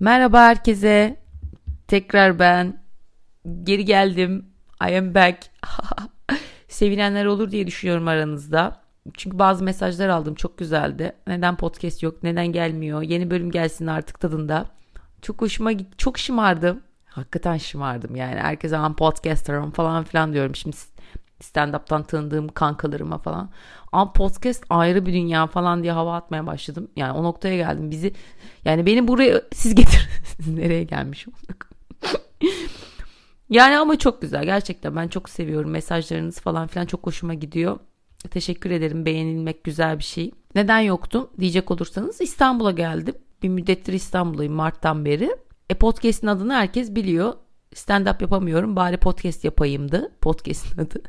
Merhaba herkese. Tekrar ben. Geri geldim. I am back. Sevinenler olur diye düşünüyorum aranızda. Çünkü bazı mesajlar aldım çok güzeldi. Neden podcast yok? Neden gelmiyor? Yeni bölüm gelsin artık tadında. Çok hoşuma gitti. Çok şımardım. Hakikaten şımardım yani. Herkese ben podcasterım falan filan diyorum. Şimdi stand-up'tan tanıdığım kankalarıma falan. Ama podcast ayrı bir dünya falan diye hava atmaya başladım. Yani o noktaya geldim. Bizi yani beni buraya siz getir. Nereye gelmişim? yani ama çok güzel. Gerçekten ben çok seviyorum. Mesajlarınız falan filan çok hoşuma gidiyor. Teşekkür ederim. Beğenilmek güzel bir şey. Neden yoktum diyecek olursanız İstanbul'a geldim. Bir müddettir İstanbul'dayım Mart'tan beri. E podcast'in adını herkes biliyor. Stand-up yapamıyorum. Bari podcast yapayımdı. Podcast'in adı.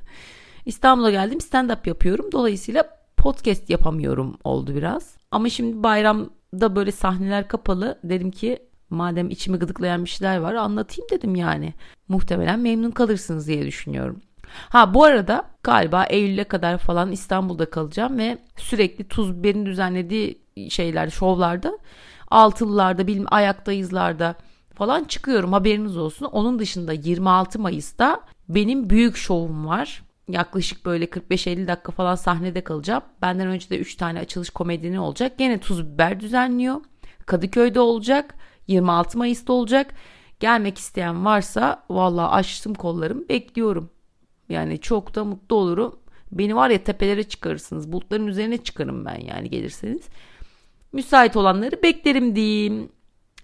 İstanbul'a geldim stand-up yapıyorum. Dolayısıyla podcast yapamıyorum oldu biraz. Ama şimdi bayramda böyle sahneler kapalı. Dedim ki madem içimi gıdıklayan bir şeyler var anlatayım dedim yani. Muhtemelen memnun kalırsınız diye düşünüyorum. Ha bu arada galiba Eylül'e kadar falan İstanbul'da kalacağım ve sürekli Tuz Biber'in düzenlediği şeyler, şovlarda Altılılarda, bilmem ayaktayızlarda falan çıkıyorum haberiniz olsun. Onun dışında 26 Mayıs'ta benim büyük şovum var. Yaklaşık böyle 45-50 dakika falan sahnede kalacağım. Benden önce de 3 tane açılış komedini olacak. Gene Tuz Biber düzenliyor. Kadıköy'de olacak. 26 Mayıs'ta olacak. Gelmek isteyen varsa valla açtım kollarım bekliyorum. Yani çok da mutlu olurum. Beni var ya tepelere çıkarırsınız. Bulutların üzerine çıkarım ben yani gelirseniz. Müsait olanları beklerim diyeyim.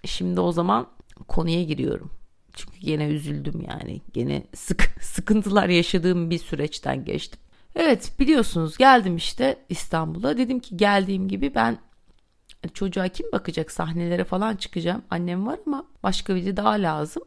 Şimdi o zaman konuya giriyorum. Çünkü yine üzüldüm yani. Gene sık, sıkıntılar yaşadığım bir süreçten geçtim. Evet biliyorsunuz geldim işte İstanbul'a. Dedim ki geldiğim gibi ben çocuğa kim bakacak sahnelere falan çıkacağım. Annem var ama başka biri daha lazım.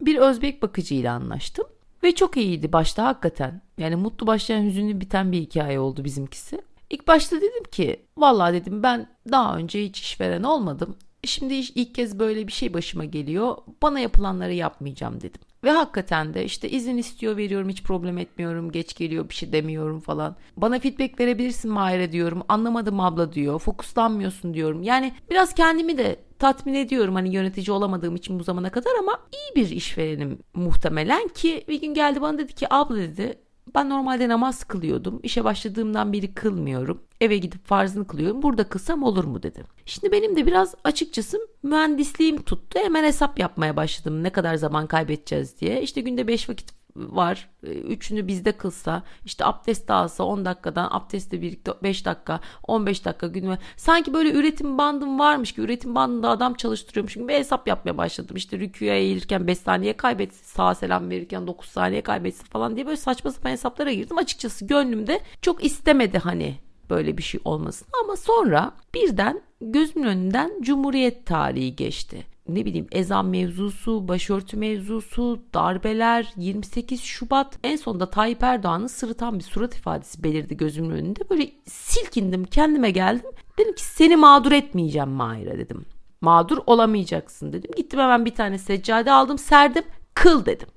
Bir Özbek bakıcıyla anlaştım. Ve çok iyiydi başta hakikaten. Yani mutlu başlayan hüzünlü biten bir hikaye oldu bizimkisi. İlk başta dedim ki vallahi dedim ben daha önce hiç işveren olmadım. Şimdi ilk kez böyle bir şey başıma geliyor. Bana yapılanları yapmayacağım dedim. Ve hakikaten de işte izin istiyor veriyorum hiç problem etmiyorum. Geç geliyor bir şey demiyorum falan. Bana feedback verebilirsin Mahir'e diyorum. Anlamadım abla diyor. Fokuslanmıyorsun diyorum. Yani biraz kendimi de tatmin ediyorum hani yönetici olamadığım için bu zamana kadar ama iyi bir işverenim muhtemelen ki bir gün geldi bana dedi ki abla dedi ben normalde namaz kılıyordum. İşe başladığımdan beri kılmıyorum. Eve gidip farzını kılıyorum. Burada kılsam olur mu dedim. Şimdi benim de biraz açıkçası mühendisliğim tuttu. Hemen hesap yapmaya başladım. Ne kadar zaman kaybedeceğiz diye. İşte günde 5 vakit var. Ee, üçünü bizde kılsa işte abdest alsa 10 dakikadan abdestle birlikte 5 dakika 15 dakika gün sanki böyle üretim bandım varmış ki üretim bandında adam çalıştırıyormuş gibi hesap yapmaya başladım. İşte rüküye eğilirken 5 saniye kaybetsin sağa selam verirken 9 saniye kaybetsin falan diye böyle saçma sapan hesaplara girdim. Açıkçası gönlümde çok istemedi hani böyle bir şey olmasın ama sonra birden gözümün önünden Cumhuriyet tarihi geçti ne bileyim ezan mevzusu, başörtü mevzusu, darbeler, 28 Şubat en sonunda Tayyip Erdoğan'ın sırıtan bir surat ifadesi belirdi gözümün önünde. Böyle silkindim kendime geldim. Dedim ki seni mağdur etmeyeceğim Mahir'e dedim. Mağdur olamayacaksın dedim. Gittim hemen bir tane seccade aldım serdim kıl dedim.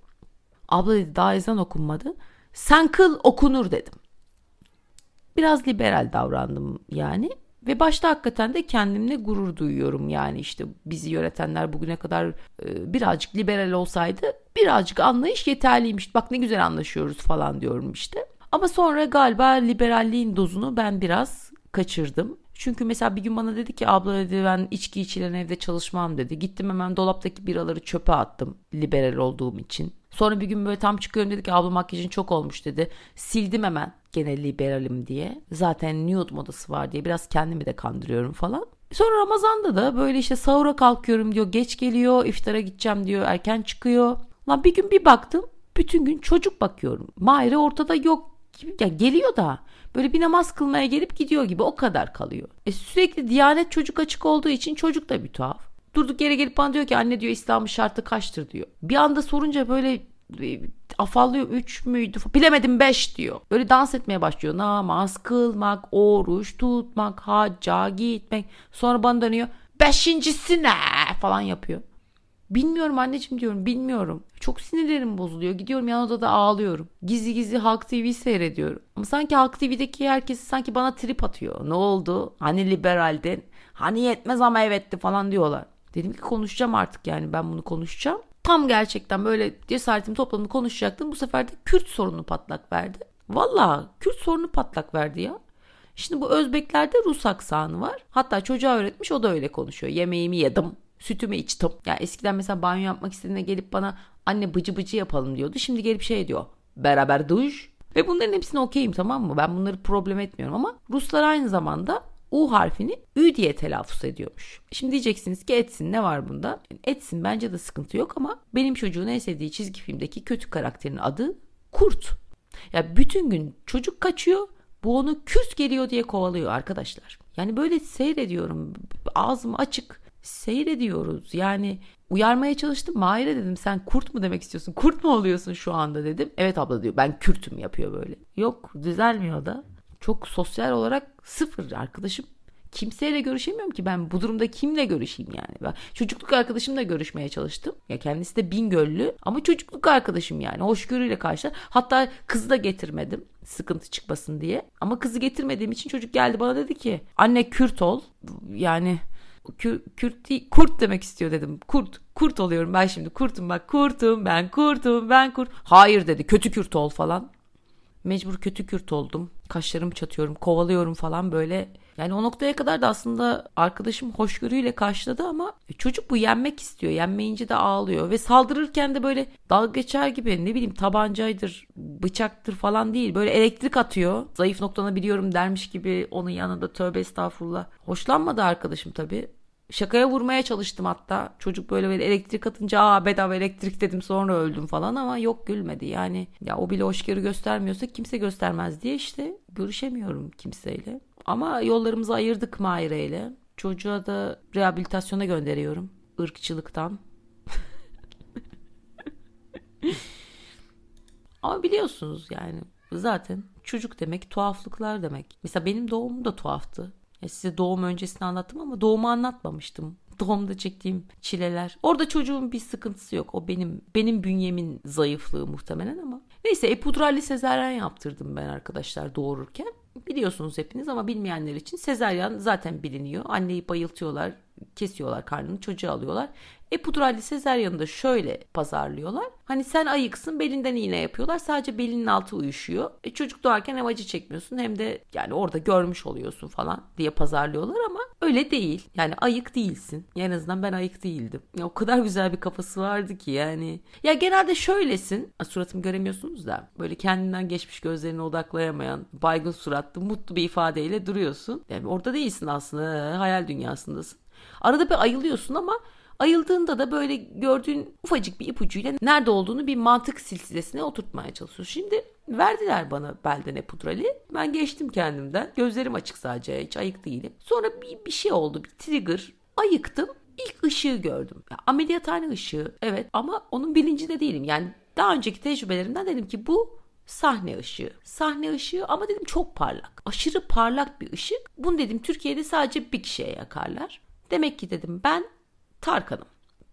Abla dedi daha ezan okunmadı. Sen kıl okunur dedim. Biraz liberal davrandım yani. Ve başta hakikaten de kendimle gurur duyuyorum yani işte bizi yönetenler bugüne kadar e, birazcık liberal olsaydı birazcık anlayış yeterliymiş. Bak ne güzel anlaşıyoruz falan diyorum işte. Ama sonra galiba liberalliğin dozunu ben biraz kaçırdım. Çünkü mesela bir gün bana dedi ki abla dedi ben içki içilen evde çalışmam dedi. Gittim hemen dolaptaki biraları çöpe attım liberal olduğum için. Sonra bir gün böyle tam çıkıyorum dedi ki abla makyajın çok olmuş dedi. Sildim hemen gene liberalim diye. Zaten nude modası var diye biraz kendimi de kandırıyorum falan. Sonra Ramazan'da da böyle işte sahura kalkıyorum diyor geç geliyor iftara gideceğim diyor erken çıkıyor. Lan bir gün bir baktım bütün gün çocuk bakıyorum. Mahire ortada yok gibi ya geliyor da böyle bir namaz kılmaya gelip gidiyor gibi o kadar kalıyor. E sürekli diyanet çocuk açık olduğu için çocuk da bir tuhaf. Durduk yere gelip bana diyor ki anne diyor İslam'ın şartı kaçtır diyor. Bir anda sorunca böyle e, afallıyor 3 müydü bilemedim 5 diyor. Böyle dans etmeye başlıyor. Namaz kılmak, oruç tutmak, hacca gitmek. Sonra bana dönüyor. Beşincisi ne falan yapıyor. Bilmiyorum anneciğim diyorum bilmiyorum. Çok sinirlerim bozuluyor. Gidiyorum yan odada ağlıyorum. Gizli gizli Halk TV seyrediyorum. Ama sanki Halk TV'deki herkes sanki bana trip atıyor. Ne oldu? Hani liberaldin? Hani yetmez ama evetti falan diyorlar. Dedim ki konuşacağım artık yani ben bunu konuşacağım. Tam gerçekten böyle cesaretimi topladım konuşacaktım. Bu sefer de Kürt sorunu patlak verdi. Valla Kürt sorunu patlak verdi ya. Şimdi bu Özbeklerde Rus aksanı var. Hatta çocuğa öğretmiş o da öyle konuşuyor. Yemeğimi yedim, sütümü içtim. Ya eskiden mesela banyo yapmak istediğinde gelip bana anne bıcı bıcı yapalım diyordu. Şimdi gelip şey diyor. Beraber duş. Ve bunların hepsine okeyim tamam mı? Ben bunları problem etmiyorum ama Ruslar aynı zamanda U harfini Ü diye telaffuz ediyormuş. Şimdi diyeceksiniz ki etsin ne var bunda? Etsin bence de sıkıntı yok ama benim çocuğun en sevdiği çizgi filmdeki kötü karakterin adı Kurt. Ya bütün gün çocuk kaçıyor bu onu küs geliyor diye kovalıyor arkadaşlar. Yani böyle seyrediyorum ağzım açık seyrediyoruz. Yani uyarmaya çalıştım. Mahir'e dedim sen kurt mu demek istiyorsun? Kurt mu oluyorsun şu anda dedim. Evet abla diyor ben kürtüm yapıyor böyle. Yok düzelmiyor da. Çok sosyal olarak sıfır arkadaşım. Kimseyle görüşemiyorum ki ben bu durumda kimle görüşeyim yani. Ben çocukluk arkadaşımla görüşmeye çalıştım. Ya kendisi de Bingöllü ama çocukluk arkadaşım yani. Hoşgörüyle karşı. Hatta kızı da getirmedim sıkıntı çıkmasın diye. Ama kızı getirmediğim için çocuk geldi bana dedi ki anne Kürt ol. Yani Kürt değil, kurt demek istiyor dedim. Kurt, kurt oluyorum ben şimdi. Kurtum bak, kurtum ben, kurtum ben, kurt. Hayır dedi, kötü Kürt ol falan. Mecbur kötü Kürt oldum. Kaşlarım çatıyorum, kovalıyorum falan böyle. Yani o noktaya kadar da aslında arkadaşım hoşgörüyle karşıladı ama çocuk bu yenmek istiyor. Yenmeyince de ağlıyor ve saldırırken de böyle dalga geçer gibi ne bileyim tabancaydır, bıçaktır falan değil. Böyle elektrik atıyor. Zayıf noktanı biliyorum dermiş gibi onun yanında tövbe estağfurullah. Hoşlanmadı arkadaşım tabii. Şakaya vurmaya çalıştım hatta. Çocuk böyle böyle elektrik atınca aa bedava elektrik dedim sonra öldüm falan ama yok gülmedi. Yani ya o bile hoşgörü göstermiyorsa kimse göstermez diye işte görüşemiyorum kimseyle. Ama yollarımızı ayırdık Maire ile. Çocuğa da rehabilitasyona gönderiyorum. ırkçılıktan. Ama biliyorsunuz yani zaten çocuk demek tuhaflıklar demek. Mesela benim doğumum da tuhaftı. Ya size doğum öncesini anlattım ama doğumu anlatmamıştım. Doğumda çektiğim çileler. Orada çocuğun bir sıkıntısı yok. O benim benim bünyemin zayıflığı muhtemelen ama. Neyse epidural sezaryen yaptırdım ben arkadaşlar doğururken. Biliyorsunuz hepiniz ama bilmeyenler için sezaryen zaten biliniyor. Anneyi bayıltıyorlar, kesiyorlar karnını, çocuğu alıyorlar. Epiduralli sezaryanı da şöyle pazarlıyorlar. Hani sen ayıksın belinden iğne yapıyorlar. Sadece belinin altı uyuşuyor. E çocuk doğarken hem acı çekmiyorsun hem de yani orada görmüş oluyorsun falan diye pazarlıyorlar ama öyle değil. Yani ayık değilsin. En azından ben ayık değildim. Ya o kadar güzel bir kafası vardı ki yani. Ya genelde şöylesin. Suratımı göremiyorsunuz da. Böyle kendinden geçmiş gözlerine odaklayamayan baygın suratlı mutlu bir ifadeyle duruyorsun. Yani orada değilsin aslında. Hayal dünyasındasın. Arada bir ayılıyorsun ama Ayıldığında da böyle gördüğün ufacık bir ipucuyla nerede olduğunu bir mantık silsilesine oturtmaya çalışıyorsun. Şimdi verdiler bana belden pudrali. Ben geçtim kendimden. Gözlerim açık sadece. Hiç ayık değilim. Sonra bir, bir şey oldu. Bir trigger. Ayıktım. İlk ışığı gördüm. Ya, ameliyathane ışığı. Evet ama onun bilincinde değilim. Yani daha önceki tecrübelerimden dedim ki bu sahne ışığı. Sahne ışığı ama dedim çok parlak. Aşırı parlak bir ışık. Bunu dedim Türkiye'de sadece bir kişiye yakarlar. Demek ki dedim ben Tarkan'ım.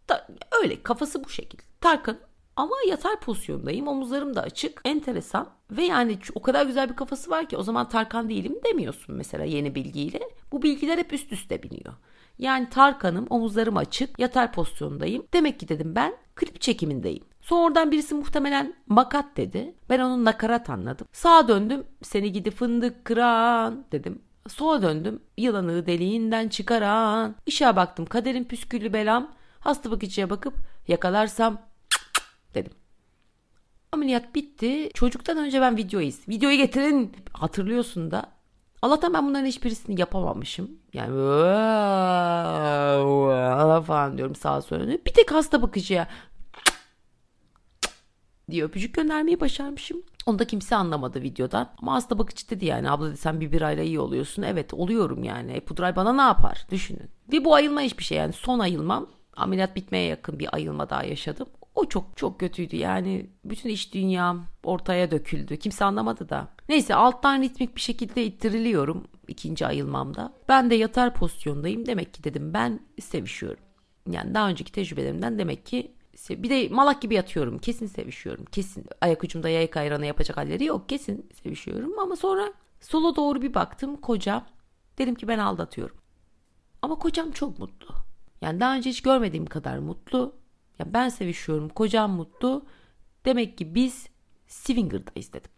Ta, öyle kafası bu şekil. Tarkan ama yatar pozisyondayım. Omuzlarım da açık. Enteresan. Ve yani o kadar güzel bir kafası var ki o zaman Tarkan değilim demiyorsun mesela yeni bilgiyle. Bu bilgiler hep üst üste biniyor. Yani Tarkan'ım omuzlarım açık yatar pozisyondayım. Demek ki dedim ben klip çekimindeyim. Sonradan birisi muhtemelen makat dedi. Ben onun nakarat anladım. Sağa döndüm seni gidi fındık kıran dedim. Sola döndüm. Yılanı deliğinden çıkaran. Işığa baktım. Kaderin püsküllü belam. Hasta bakıcıya bakıp yakalarsam dedim. Ameliyat bitti. Çocuktan önce ben videoyu. Videoyu getirin. Hatırlıyorsun da. Allah'tan ben bunların hiçbirisini yapamamışım. Yani falan diyorum sağa sola. Bir tek hasta bakıcıya diye öpücük göndermeyi başarmışım. Onu da kimse anlamadı videodan. Ama hasta bakıcı dedi yani abla dedi sen bir birayla iyi oluyorsun. Evet oluyorum yani. E, pudray bana ne yapar? Düşünün. Ve bu ayılma hiçbir şey yani son ayılmam. Ameliyat bitmeye yakın bir ayılma daha yaşadım. O çok çok kötüydü yani bütün iş dünyam ortaya döküldü. Kimse anlamadı da. Neyse alttan ritmik bir şekilde ittiriliyorum ikinci ayılmamda. Ben de yatar pozisyondayım. Demek ki dedim ben sevişiyorum. Yani daha önceki tecrübelerimden demek ki bir de malak gibi yatıyorum. Kesin sevişiyorum. Kesin. Ayak ucumda yayık ayranı yapacak halleri yok. Kesin sevişiyorum. Ama sonra sola doğru bir baktım. Kocam. Dedim ki ben aldatıyorum. Ama kocam çok mutlu. Yani daha önce hiç görmediğim kadar mutlu. Ya ben sevişiyorum, kocam mutlu. Demek ki biz Swinger'dayız dedim.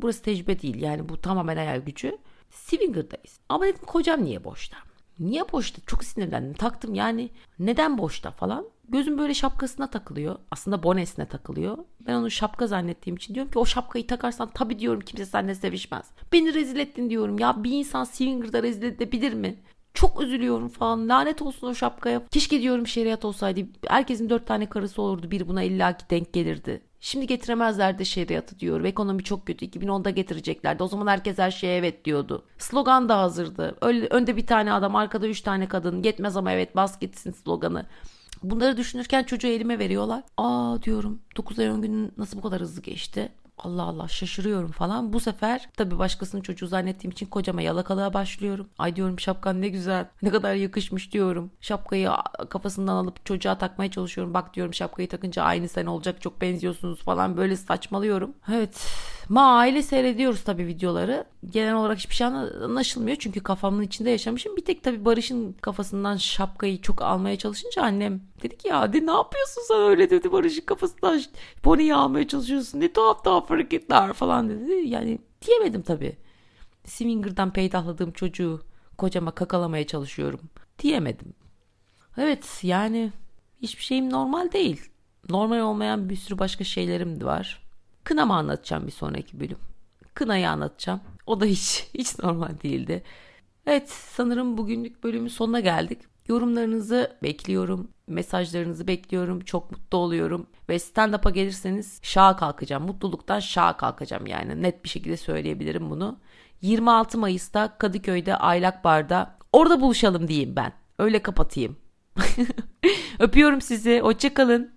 Burası tecrübe değil yani bu tamamen hayal gücü. Swinger'dayız. Ama dedim kocam niye boşta? Niye boşta? Çok sinirlendim. Taktım yani neden boşta falan. Gözüm böyle şapkasına takılıyor. Aslında bonesine takılıyor. Ben onu şapka zannettiğim için diyorum ki o şapkayı takarsan tabii diyorum kimse seninle sevişmez. Beni rezil ettin diyorum. Ya bir insan swinger'da rezil edebilir mi? Çok üzülüyorum falan. Lanet olsun o şapkaya. Keşke diyorum şeriat olsaydı. Herkesin dört tane karısı olurdu. Bir buna illaki denk gelirdi. Şimdi getiremezlerdi şeriatı diyor. Ekonomi çok kötü. 2010'da getireceklerdi. O zaman herkes her şeye evet diyordu. Slogan da hazırdı. Öyle, önde bir tane adam, arkada üç tane kadın. Yetmez ama evet bas gitsin sloganı. Bunları düşünürken çocuğu elime veriyorlar. Aa diyorum 9 ay 10 gün nasıl bu kadar hızlı geçti? Allah Allah şaşırıyorum falan. Bu sefer tabii başkasının çocuğu zannettiğim için kocama yalakalığa başlıyorum. Ay diyorum şapkan ne güzel ne kadar yakışmış diyorum. Şapkayı kafasından alıp çocuğa takmaya çalışıyorum. Bak diyorum şapkayı takınca aynı sen olacak çok benziyorsunuz falan böyle saçmalıyorum. Evet ma aile seyrediyoruz tabii videoları. Genel olarak hiçbir şey anlaşılmıyor çünkü kafamın içinde yaşamışım. Bir tek tabii Barış'ın kafasından şapkayı çok almaya çalışınca annem dedi ki ya de ne yapıyorsun sen öyle dedi Barış'ın kafasından pony almaya çalışıyorsun ne tuhaf tuhaf hareketler falan dedi. Yani diyemedim tabii. Swinger'dan peydahladığım çocuğu kocama kakalamaya çalışıyorum. Diyemedim. Evet yani hiçbir şeyim normal değil. Normal olmayan bir sürü başka şeylerim de var. Kınamı anlatacağım bir sonraki bölüm. Kınayı anlatacağım. O da hiç hiç normal değildi. Evet sanırım bugünlük bölümün sonuna geldik. Yorumlarınızı bekliyorum. Mesajlarınızı bekliyorum. Çok mutlu oluyorum. Ve stand-up'a gelirseniz şaha kalkacağım. Mutluluktan şaha kalkacağım yani. Net bir şekilde söyleyebilirim bunu. 26 Mayıs'ta Kadıköy'de Aylak Bar'da orada buluşalım diyeyim ben. Öyle kapatayım. Öpüyorum sizi. Hoşçakalın.